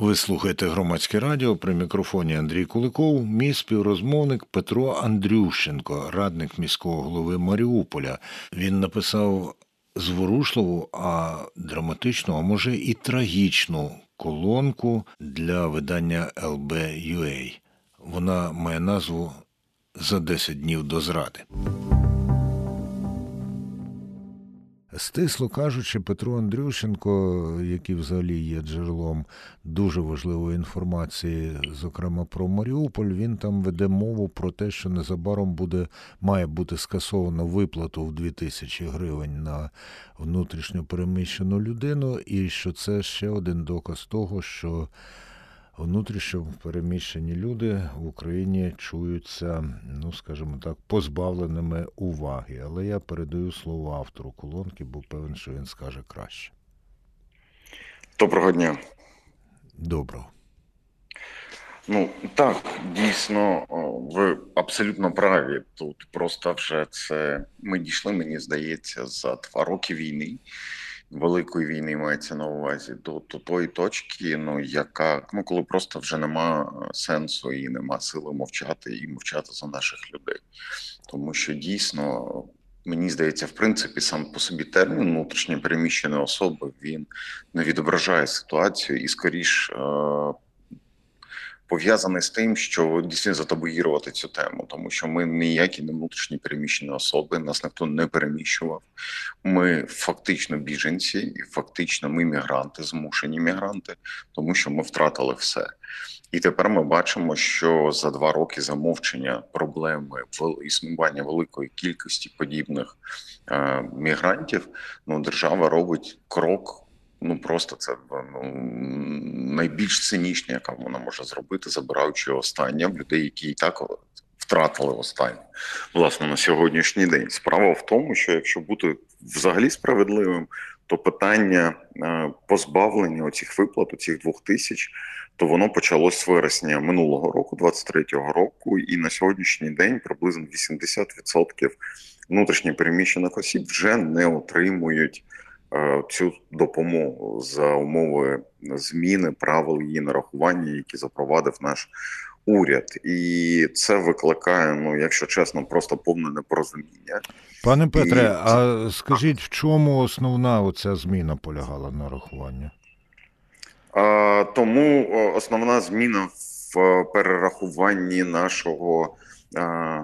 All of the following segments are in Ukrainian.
Ви слухаєте громадське радіо при мікрофоні Андрій Куликов, мій співрозмовник Петро Андрющенко, радник міського голови Маріуполя. Він написав зворушливу, а драматичну, а може і трагічну колонку для видання LB.UA. Вона має назву За 10 днів до зради. Стисло кажучи, Петро Андрющенко, який взагалі є джерелом дуже важливої інформації, зокрема про Маріуполь, він там веде мову про те, що незабаром буде має бути скасовано виплату в 2000 гривень на внутрішньо переміщену людину, і що це ще один доказ того, що внутрішньо переміщені люди в Україні чуються, ну скажімо так, позбавленими уваги. Але я передаю слово автору колонки, бо певен, що він скаже краще. Доброго дня. Доброго. Ну так, дійсно, ви абсолютно праві. Тут просто вже це ми дійшли, мені здається, за два роки війни великої війни мається на увазі до, до тої точки, ну яка ну коли просто вже нема е, сенсу і нема сили мовчати і мовчати за наших людей, тому що дійсно. Мені здається, в принципі, сам по собі термін внутрішньо переміщеної особи він не відображає ситуацію і скоріш е, пов'язаний з тим, що дійсно затабуїрувати цю тему, тому що ми ніякі не внутрішні переміщені особи, нас ніхто не переміщував. Ми фактично біженці, і фактично ми мігранти, змушені мігранти, тому що ми втратили все. І тепер ми бачимо, що за два роки замовчення проблеми існування великої кількості подібних е, мігрантів, ну держава робить крок Ну просто це ну, найбільш цинічне, яка вона може зробити, забираючи останнє в людей, які і так втратили останнє власне на сьогоднішній день. Справа в тому, що якщо бути взагалі справедливим, то питання е, позбавлення оцих виплат, оцих двох тисяч, то воно почалось з вересня минулого року, 23-го року, і на сьогоднішній день приблизно 80% внутрішньо переміщених осіб вже не отримують. Е, цю допомогу за умови зміни правил її нарахування, які запровадив наш уряд, і це викликає, ну якщо чесно, просто повне непорозуміння. Пане Петре, і... а скажіть, в чому основна оця зміна полягала нарахування? А, Тому основна зміна в перерахуванні нашого. А,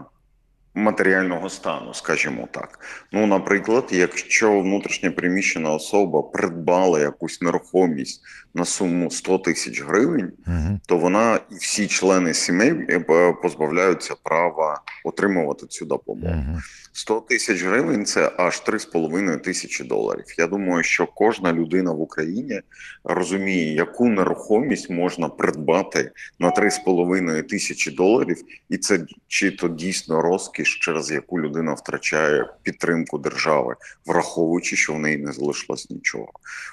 матеріального стану, скажімо так. Ну, наприклад, якщо внутрішня приміщена особа придбала якусь нерухомість на суму 100 тисяч гривень, угу. то вона і всі члени сімей е, позбавляються права отримувати цю допомогу. Угу. 100 тисяч гривень це аж 3,5 тисячі доларів. Я думаю, що кожна людина в Україні розуміє, яку нерухомість можна придбати на 3,5 тисячі доларів, і це чи то дійсно розкіш, через яку людина втрачає підтримку держави, враховуючи, що в неї не залишилось нічого.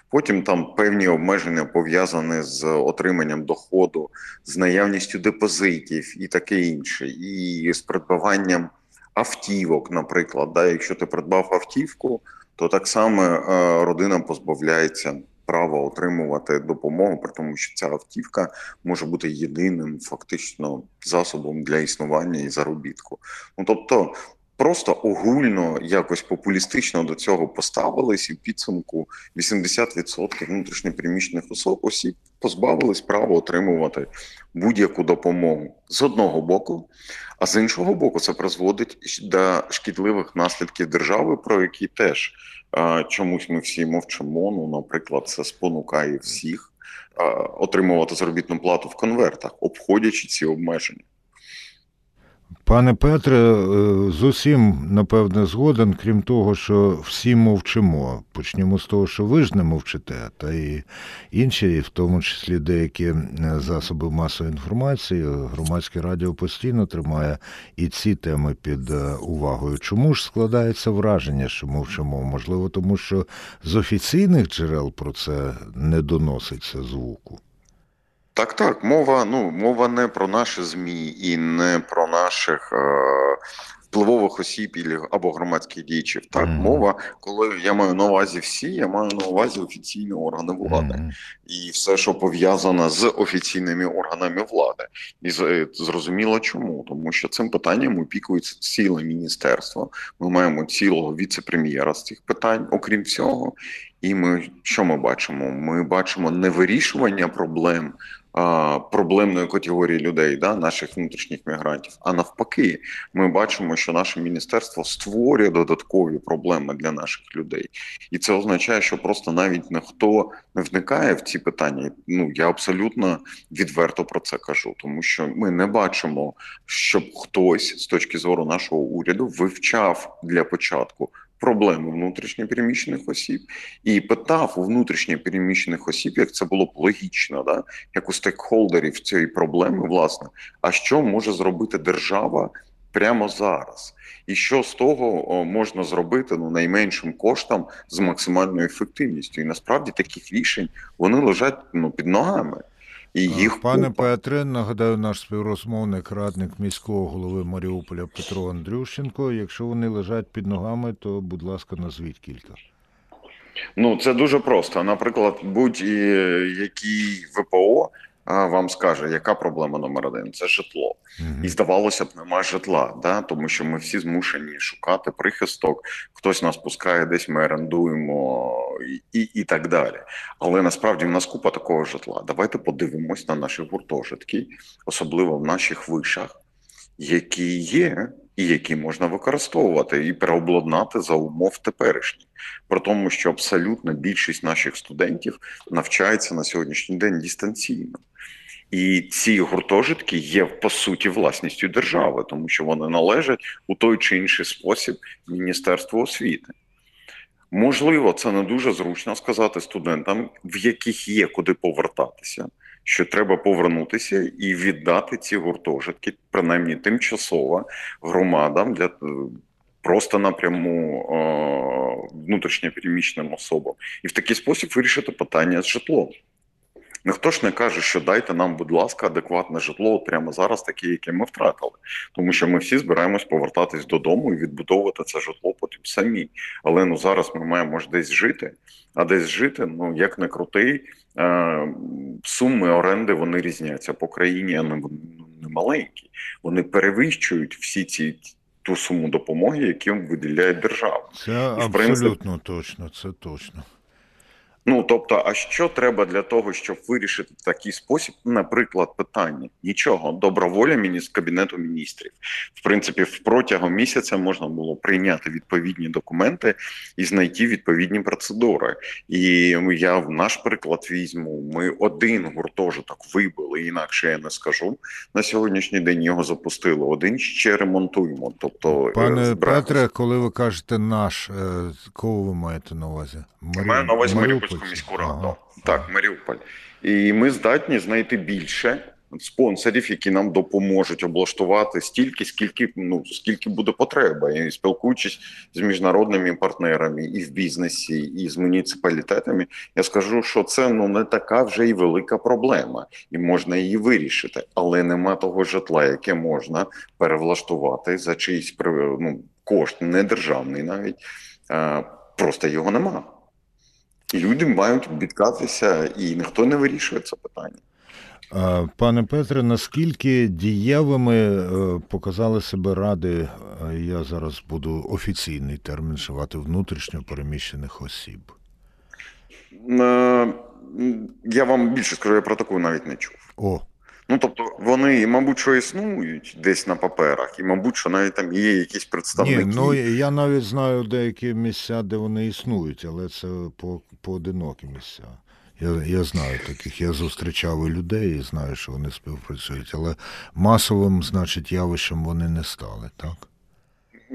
Потім там певні обмеження пов'язані з отриманням доходу, з наявністю депозитів і таке інше, і з придбаванням автівок, наприклад, да, якщо ти придбав автівку, то так само е, родина позбавляється права отримувати допомогу, при тому, що ця автівка може бути єдиним фактично засобом для існування і заробітку. Ну тобто. Просто огульно якось популістично до цього поставились, і в підсумку 80% внутрішньопереміщених особ осіб позбавились права отримувати будь-яку допомогу з одного боку, а з іншого боку, це призводить до шкідливих наслідків держави, про які теж а, чомусь ми всі мовчимо. Ну, наприклад, це спонукає всіх отримувати заробітну плату в конвертах, обходячи ці обмеження. Пане Петре, е, з усім, напевне, згоден, крім того, що всі мовчимо. Почнемо з того, що ви ж не мовчите, та і інші, в тому числі деякі е, засоби масової інформації, громадське радіо постійно тримає і ці теми під е, увагою. Чому ж складається враження, що мовчимо? Можливо, тому що з офіційних джерел про це не доноситься звуку. Так, так, мова ну мова не про наші змі і не про наших е, впливових осіб або громадських діячів. Так, Мгм. мова, коли я маю на увазі всі, я маю на увазі офіційні органи влади Мгм. і все, що пов'язано з офіційними органами влади, і е, зрозуміло чому, тому що цим питанням опікується ціле міністерство. Ми маємо цілого віце-прем'єра з цих питань, окрім всього. І ми що ми бачимо? Ми бачимо не вирішування проблем. Проблемної категорії людей, да, наших внутрішніх мігрантів, а навпаки, ми бачимо, що наше міністерство створює додаткові проблеми для наших людей, і це означає, що просто навіть ніхто не вникає в ці питання. Ну я абсолютно відверто про це кажу, тому що ми не бачимо, щоб хтось з точки зору нашого уряду вивчав для початку проблеми внутрішньопереміщених осіб і питав у внутрішньопереміщених осіб, як це було б логічно, да як у стейкхолдерів цієї проблеми, власне, а що може зробити держава прямо зараз, і що з того можна зробити ну найменшим коштом з максимальною ефективністю. І насправді таких рішень вони лежать ну під ногами. І їх Пане купа. Петре, нагадаю, наш співрозмовник, радник міського голови Маріуполя Петро Андрющенко. Якщо вони лежать під ногами, то, будь ласка, назвіть кілька. Ну це дуже просто. Наприклад, будь-який ВПО вам скаже, яка проблема номер один це житло. І здавалося б, немає житла, да? тому що ми всі змушені шукати прихисток, хтось нас пускає, десь ми орендуємо і, і, і так далі. Але насправді в нас купа такого житла. Давайте подивимось на наші гуртожитки, особливо в наших вишах, які є. І які можна використовувати і переобладнати за умов теперішніх, при тому, що абсолютно більшість наших студентів навчається на сьогоднішній день дистанційно. І ці гуртожитки є по суті власністю держави, тому що вони належать у той чи інший спосіб Міністерству освіти. Можливо, це не дуже зручно сказати студентам, в яких є куди повертатися, що треба повернутися і віддати ці гуртожитки, принаймні тимчасово громадам для е, просто напряму е, внутрішньопереміщеним особам, і в такий спосіб вирішити питання з житлом. Ніхто ж не каже, що дайте нам, будь ласка, адекватне житло от прямо зараз, таке, яке ми втратили. Тому що ми всі збираємось повертатись додому і відбудовувати це житло потім самі. Але ну зараз ми маємо ж десь жити, а десь жити, ну як не крутий, е, суми оренди вони різняться по країні, а не, не маленькі. Вони перевищують всі ці ту суму допомоги, яку виділяє держава. Це І, в принципі- абсолютно точно, це точно. Ну тобто, а що треба для того, щоб вирішити в такий спосіб, наприклад, питання нічого, доброволя міні з кабінету міністрів. В принципі, в протягом місяця можна було прийняти відповідні документи і знайти відповідні процедури. І я в наш приклад візьму. Ми один гуртожиток вибили, інакше я не скажу. На сьогоднішній день його запустили. Один ще ремонтуємо. Тобто, е, Пане збираємося. Петре, коли ви кажете наш, е, кого ви маєте на увазі? Маю на увазі Маріуполь? Маріупольську міську раду. Ага. Так, Маріуполь. І ми здатні знайти більше спонсорів, які нам допоможуть облаштувати стільки, скільки ну скільки буде потреба. І спілкуючись з міжнародними партнерами і в бізнесі, і з муніципалітетами, я скажу, що це ну не така вже й велика проблема, і можна її вирішити, але нема того житла, яке можна перевлаштувати за чийсь ну, кошт, не державний навіть. а, Просто його нема. Люди мають бідкатися, і ніхто не вирішує це питання. Пане Петре, наскільки дієвими е, показали себе ради, е, я зараз буду офіційний термін шивати внутрішньо переміщених осіб? Е, Я вам більше скажу, я про таку навіть не чув. О, Ну тобто вони, мабуть, що існують десь на паперах, і, мабуть, що навіть там є якісь представники. ні, ну я навіть знаю деякі місця, де вони існують, але це по, поодинокі місця. Я, я знаю таких, я зустрічав і людей і знаю, що вони співпрацюють, але масовим, значить, явищем вони не стали, так?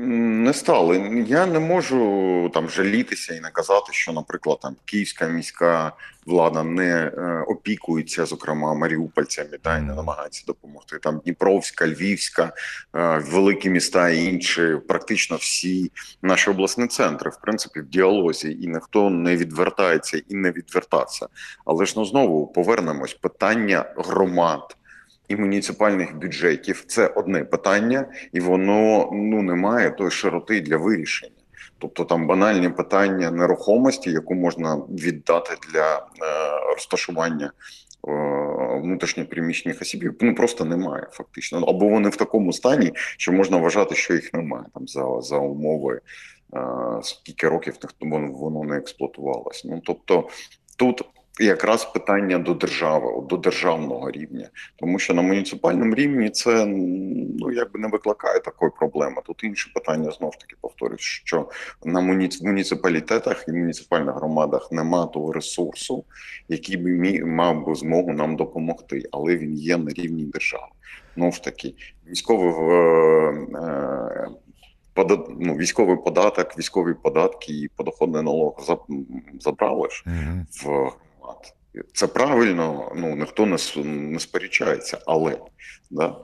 Не стали. Я не можу там жалітися і наказати, що, наприклад, там київська міська влада не е, опікується, зокрема, маріупольцями, та й не намагається допомогти. Там Дніпровська, Львівська, е, великі міста і інші, практично всі наші обласні центри, в принципі, в діалозі, і ніхто не відвертається і не відвертався. Але ж ну знову повернемось питання громад. І муніципальних бюджетів це одне питання, і воно ну не має тої широти для вирішення. Тобто там банальні питання нерухомості, яку можна віддати для е, розташування е, внутрішньоприміщених осіб, ну просто немає фактично. Або вони в такому стані, що можна вважати, що їх немає там за за умови, е, скільки років воно не експлуатувалося. Ну тобто тут якраз питання до держави, до державного рівня, тому що на муніципальному рівні це ну якби не викликає такої проблеми. Тут інше питання знов таки повторюсь, що на муніципалітетах і муніципальних громадах нема того ресурсу, який би міг мав би змогу нам допомогти, але він є на рівні держави. Знову ж таки, військовий е, е, ну, військовий податок, військові податки і подоходний налог забрали ж mm в це правильно, ну ніхто не не сперечається, але да.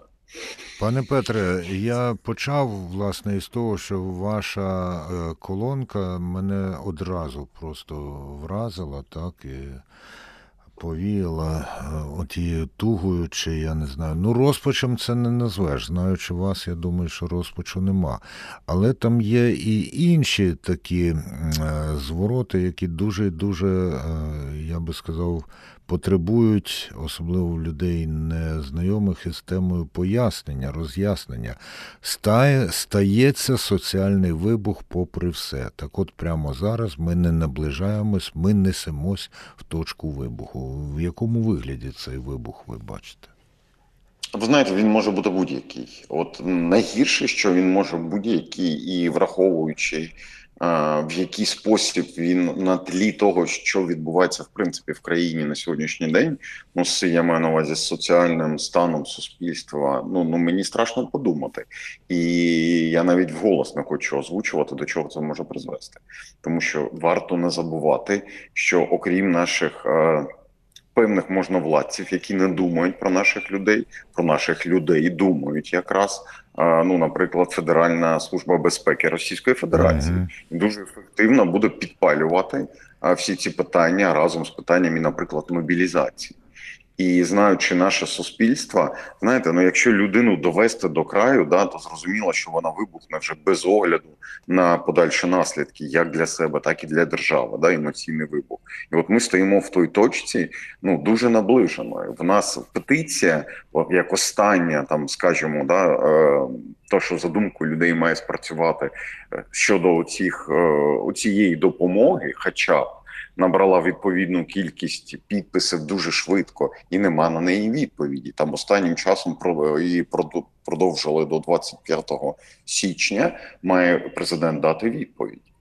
Пане Петре, я почав власне із того, що ваша е, колонка мене одразу просто вразила, так і повіяла е, отією тугою, чи я не знаю. Ну, розпачем це не назвеш. Знаючи вас, я думаю, що розпачу нема. Але там є і інші такі е, звороти, які дуже-дуже, я би сказав, потребують, особливо людей незнайомих із темою пояснення, роз'яснення. Стає, Стається соціальний вибух попри все. Так от прямо зараз ми не наближаємось, ми несемось в точку вибуху. В якому вигляді цей вибух ви бачите? Ви знаєте, він може бути будь-який. От найгірше, що він може будь-який, і враховуючи в який спосіб він на тлі того, що відбувається в принципі в країні на сьогоднішній день, ну я маю на увазі з соціальним станом суспільства. Ну ну мені страшно подумати, і я навіть вголос не хочу озвучувати, до чого це може призвести, тому що варто не забувати, що окрім наших. Е, певних можновладців, які не думають про наших людей, про наших людей думають якраз. Ну, наприклад, Федеральна служба безпеки Російської Федерації mm -hmm. дуже ефективно буде підпалювати всі ці питання разом з питаннями, наприклад, мобілізації. І знаючи наше суспільство, знаєте, ну якщо людину довести до краю, да то зрозуміло, що вона вибухне вже без огляду на подальші наслідки, як для себе, так і для держави, да, емоційний вибух. І от ми стоїмо в той точці, ну дуже наближено. В нас петиція, як остання, там скажімо, да, е, то, що за думкою людей має спрацювати е, щодо цих е, цієї допомоги, хоча б набрала відповідну кількість підписів дуже швидко, і нема на неї відповіді. Там останнім часом її продовжили до 25 січня. Має президент дати відповідь.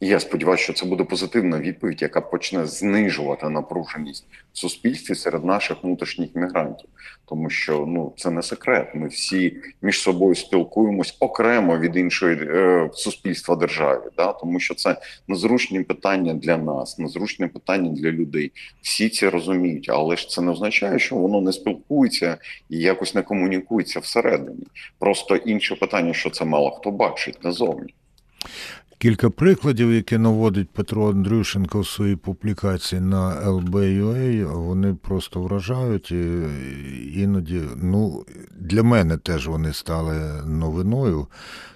І я сподіваюся, що це буде позитивна відповідь, яка почне знижувати напруженість в суспільстві серед наших внутрішніх мігрантів, тому що ну це не секрет. Ми всі між собою спілкуємось окремо від іншої е, суспільства держави, да тому що це незручні питання для нас, незручне питання для людей. Всі це розуміють, але ж це не означає, що воно не спілкується і якось не комунікується всередині. Просто інше питання, що це мало хто бачить назовні. Кілька прикладів, які наводить Петро Андрющенко в своїй публікації на LBUA, вони просто вражають. І Іноді, ну, для мене теж вони стали новиною.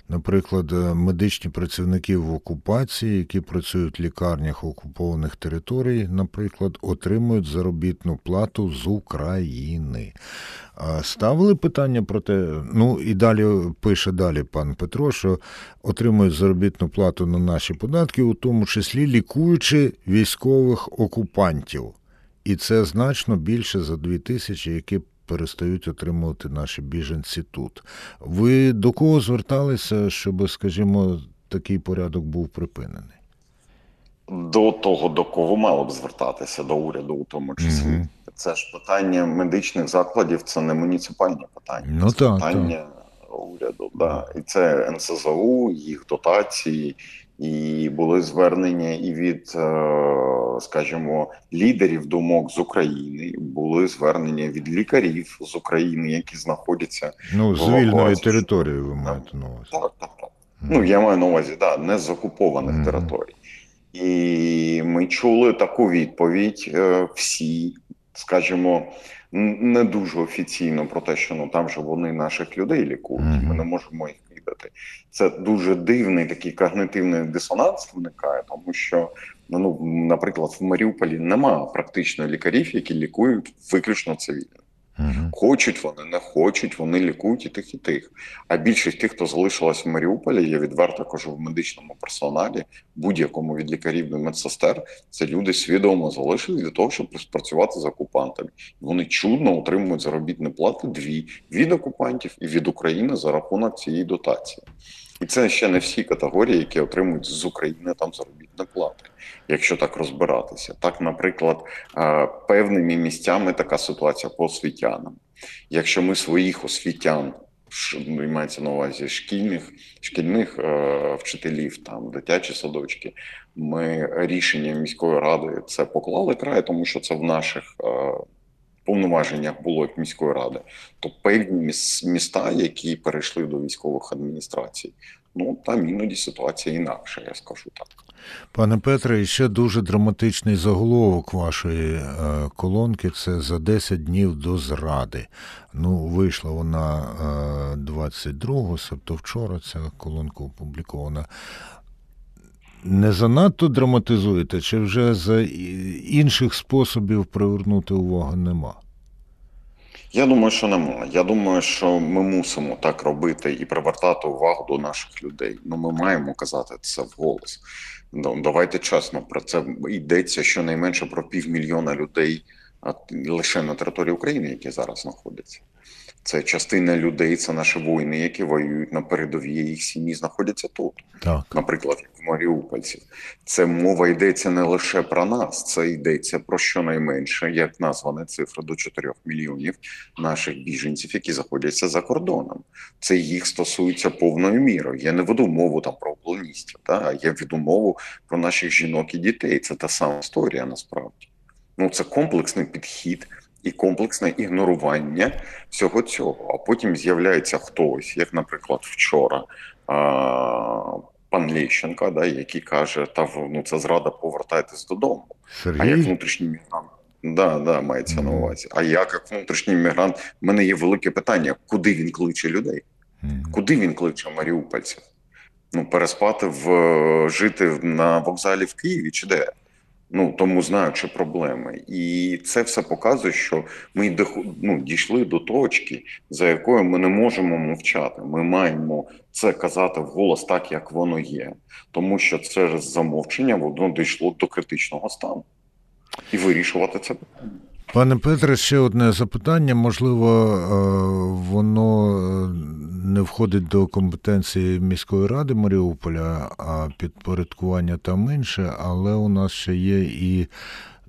Наприклад, медичні працівники в окупації, які працюють в лікарнях окупованих територій, наприклад, отримують заробітну плату з України. Ставили питання про те, ну і далі пише далі пан Петро, що отримують заробітну плату на наші податки, у тому числі лікуючи військових окупантів. І це значно більше за дві тисячі, які перестають отримувати наші біженці тут. Ви до кого зверталися, щоб, скажімо, такий порядок був припинений? До того, до кого мало б звертатися, до уряду, у тому числі. Mm-hmm. Це ж питання медичних закладів, це не муніципальне питання, ну, це так, питання так. уряду. Да. І це НСЗУ, їх дотації, і були звернення і від, е, скажімо, лідерів думок з України. Були звернення від лікарів з України, які знаходяться ну з вільної території. Ви маєте на увазі. Так, так, так. Mm. Ну я маю на увазі, да, не з окупованих mm. територій. І ми чули таку відповідь е, всі скажімо, не дуже офіційно про те, що ну там же вони наших людей лікують, ми не можемо їх кидати. Це дуже дивний такий когнитивний дисонанс виникає, тому що ну, наприклад, в Маріуполі немає практично лікарів, які лікують виключно цивільних. Угу. Хочуть вони, не хочуть, вони лікують і тих, і тих. А більшість тих, хто залишилась в Маріуполі, я відверто кажу в медичному персоналі, будь-якому від лікарів до медсестер, це люди свідомо залишили для того, щоб спрацювати з окупантами. Вони чудно отримують заробітні плати дві від окупантів і від України за рахунок цієї дотації. І це ще не всі категорії, які отримують з України там заробітні плати, якщо так розбиратися. Так, наприклад, певними місцями така ситуація по освітянам. Якщо ми своїх освітян мається на увазі шкільних шкільних е, вчителів, там дитячі садочки, ми рішення міської ради це поклали край, тому що це в наших. Е, повноваженнях було як міської ради, то певні міста, які перейшли до військових адміністрацій, ну там іноді ситуація інакша, я скажу так. Пане Петре, ще дуже драматичний заголовок вашої е, колонки це за 10 днів до зради. Ну, вийшла вона 22-го, е, тобто вчора ця колонка опублікована. Не занадто драматизуєте, чи вже за інших способів привернути увагу нема? Я думаю, що немає. Я думаю, що ми мусимо так робити і привертати увагу до наших людей. Ну, ми маємо казати це вголос. Ну, давайте чесно про це йдеться щонайменше про півмільйона людей лише на території України, які зараз знаходяться. Це частина людей, це наші воїни, які воюють на передовій, їх сім'ї знаходяться тут. Так. Наприклад, як в Маріупольців. Це мова йдеться не лише про нас, це йдеться про щонайменше, як названа цифра до 4 мільйонів наших біженців, які знаходяться за кордоном. Це їх стосується повною мірою. Я не веду мову там про полоністів, та я веду мову про наших жінок і дітей. Це та сама історія насправді. Ну це комплексний підхід і комплексне ігнорування всього цього. А потім з'являється хтось, як, наприклад, вчора пан Лещенко, да, який каже, та ну це зрада, повертайтесь додому. Сергій? А як внутрішній мігрант. Да, да, мається mm. на увазі. А я, як внутрішній мігрант, в мене є велике питання: куди він кличе людей? Mm. Куди він кличе маріупольців? Ну, переспати в жити на вокзалі в Києві чи де? Ну тому знаючи проблеми, і це все показує, що ми ну, дійшли до точки, за якою ми не можемо мовчати. Ми маємо це казати вголос так, як воно є, тому що через замовчення воно дійшло до критичного стану і вирішувати це питання. Пане Петре, ще одне запитання. Можливо, е, воно е, не входить до компетенції міської ради Маріуполя, а підпорядкування там інше, але у нас ще є і.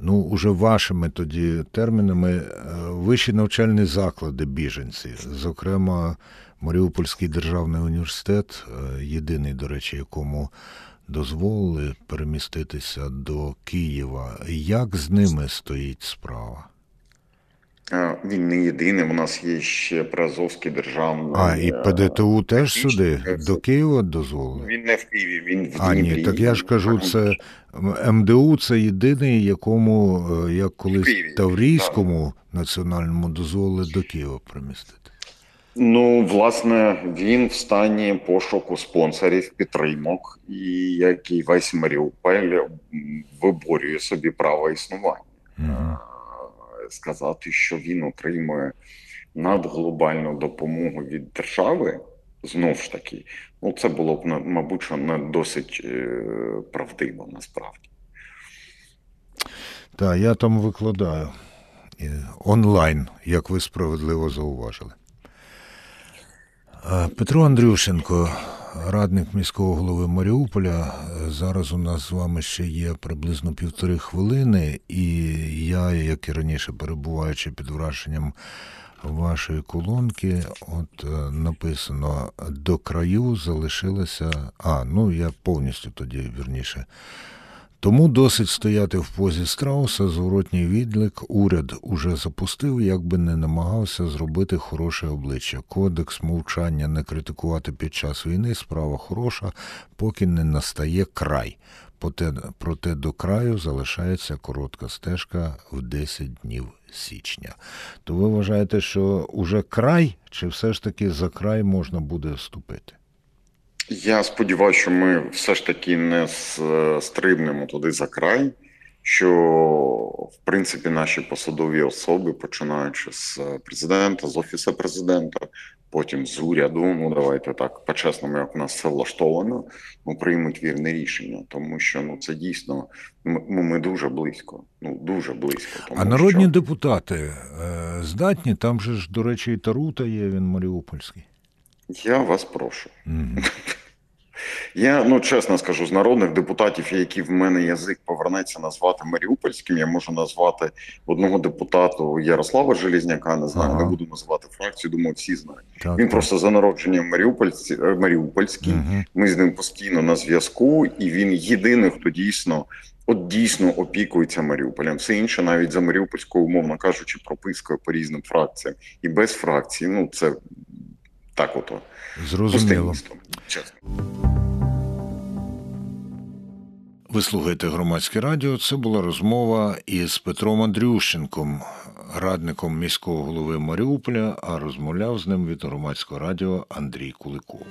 Ну, уже вашими тоді термінами е, вищі навчальні заклади біженці, зокрема, Маріупольський державний університет, єдиний, до речі, якому дозволили переміститися до Києва. Як з ними стоїть справа? Він не єдиний. У нас є ще Приазовський державний. А, і е, ПДТУ теж сюди? До Києва дозволили? Він не в Києві, він в А, ні, так я ж кажу, це МДУ це єдиний, якому, е, як колись Таврійському національному дозволили до Києва примістити. Ну, власне, він в стані пошуку спонсорів, підтримок, і як і весь Маріуполь виборює собі право існування. Сказати, що він отримує надглобальну допомогу від держави, знов ж таки, ну це було б мабуть, що не досить е, правдиво насправді. Так, я там викладаю онлайн, як ви справедливо зауважили. Петро Андрюшенко, радник міського голови Маріуполя. Зараз у нас з вами ще є приблизно півтори хвилини, і я, як і раніше, перебуваючи під враженням вашої колонки, от е, написано до краю залишилося. А, ну я повністю тоді вірніше тому досить стояти в позі страуса, зворотній відлик уряд уже запустив, як би не намагався зробити хороше обличчя. Кодекс мовчання не критикувати під час війни справа хороша, поки не настає край. Проте, проте до краю залишається коротка стежка в 10 днів січня. То ви вважаєте, що уже край, чи все ж таки за край можна буде вступити? Я сподіваюся, що ми все ж таки не стрибнемо туди за край, що в принципі наші посадові особи, починаючи з президента, з офісу президента, потім з уряду, ну давайте так по-чесному, як у нас все влаштовано, ну приймуть вірне рішення, тому що ну це дійсно ми, ну, ми дуже близько. Ну дуже близько. Тому А народні що... депутати е, здатні, там же ж, до речі, і Тарута є, він Маріупольський. я вас прошу. Мгм. Я ну чесно скажу, з народних депутатів, які в мене язик повернеться назвати Маріупольським, я можу назвати одного депутату Ярослава Желізняка. Не знаю, Ага. не буду називати фракцію. Думаю, всі знають. Так, Він так. просто за народженням Маріупольці е, Маріупольський. Мгм. Ми з ним постійно на зв'язку, і він єдиний, хто дійсно. От дійсно опікується Маріуполем. Все інше, навіть за Маріупольською, умовно кажучи, пропискою по різним фракціям і без фракції. Ну це так, ото Зрозуміло. Ви слухаєте громадське радіо. Це була розмова із Петром Андрющенком, радником міського голови Маріуполя, а розмовляв з ним від громадського радіо Андрій Куликов.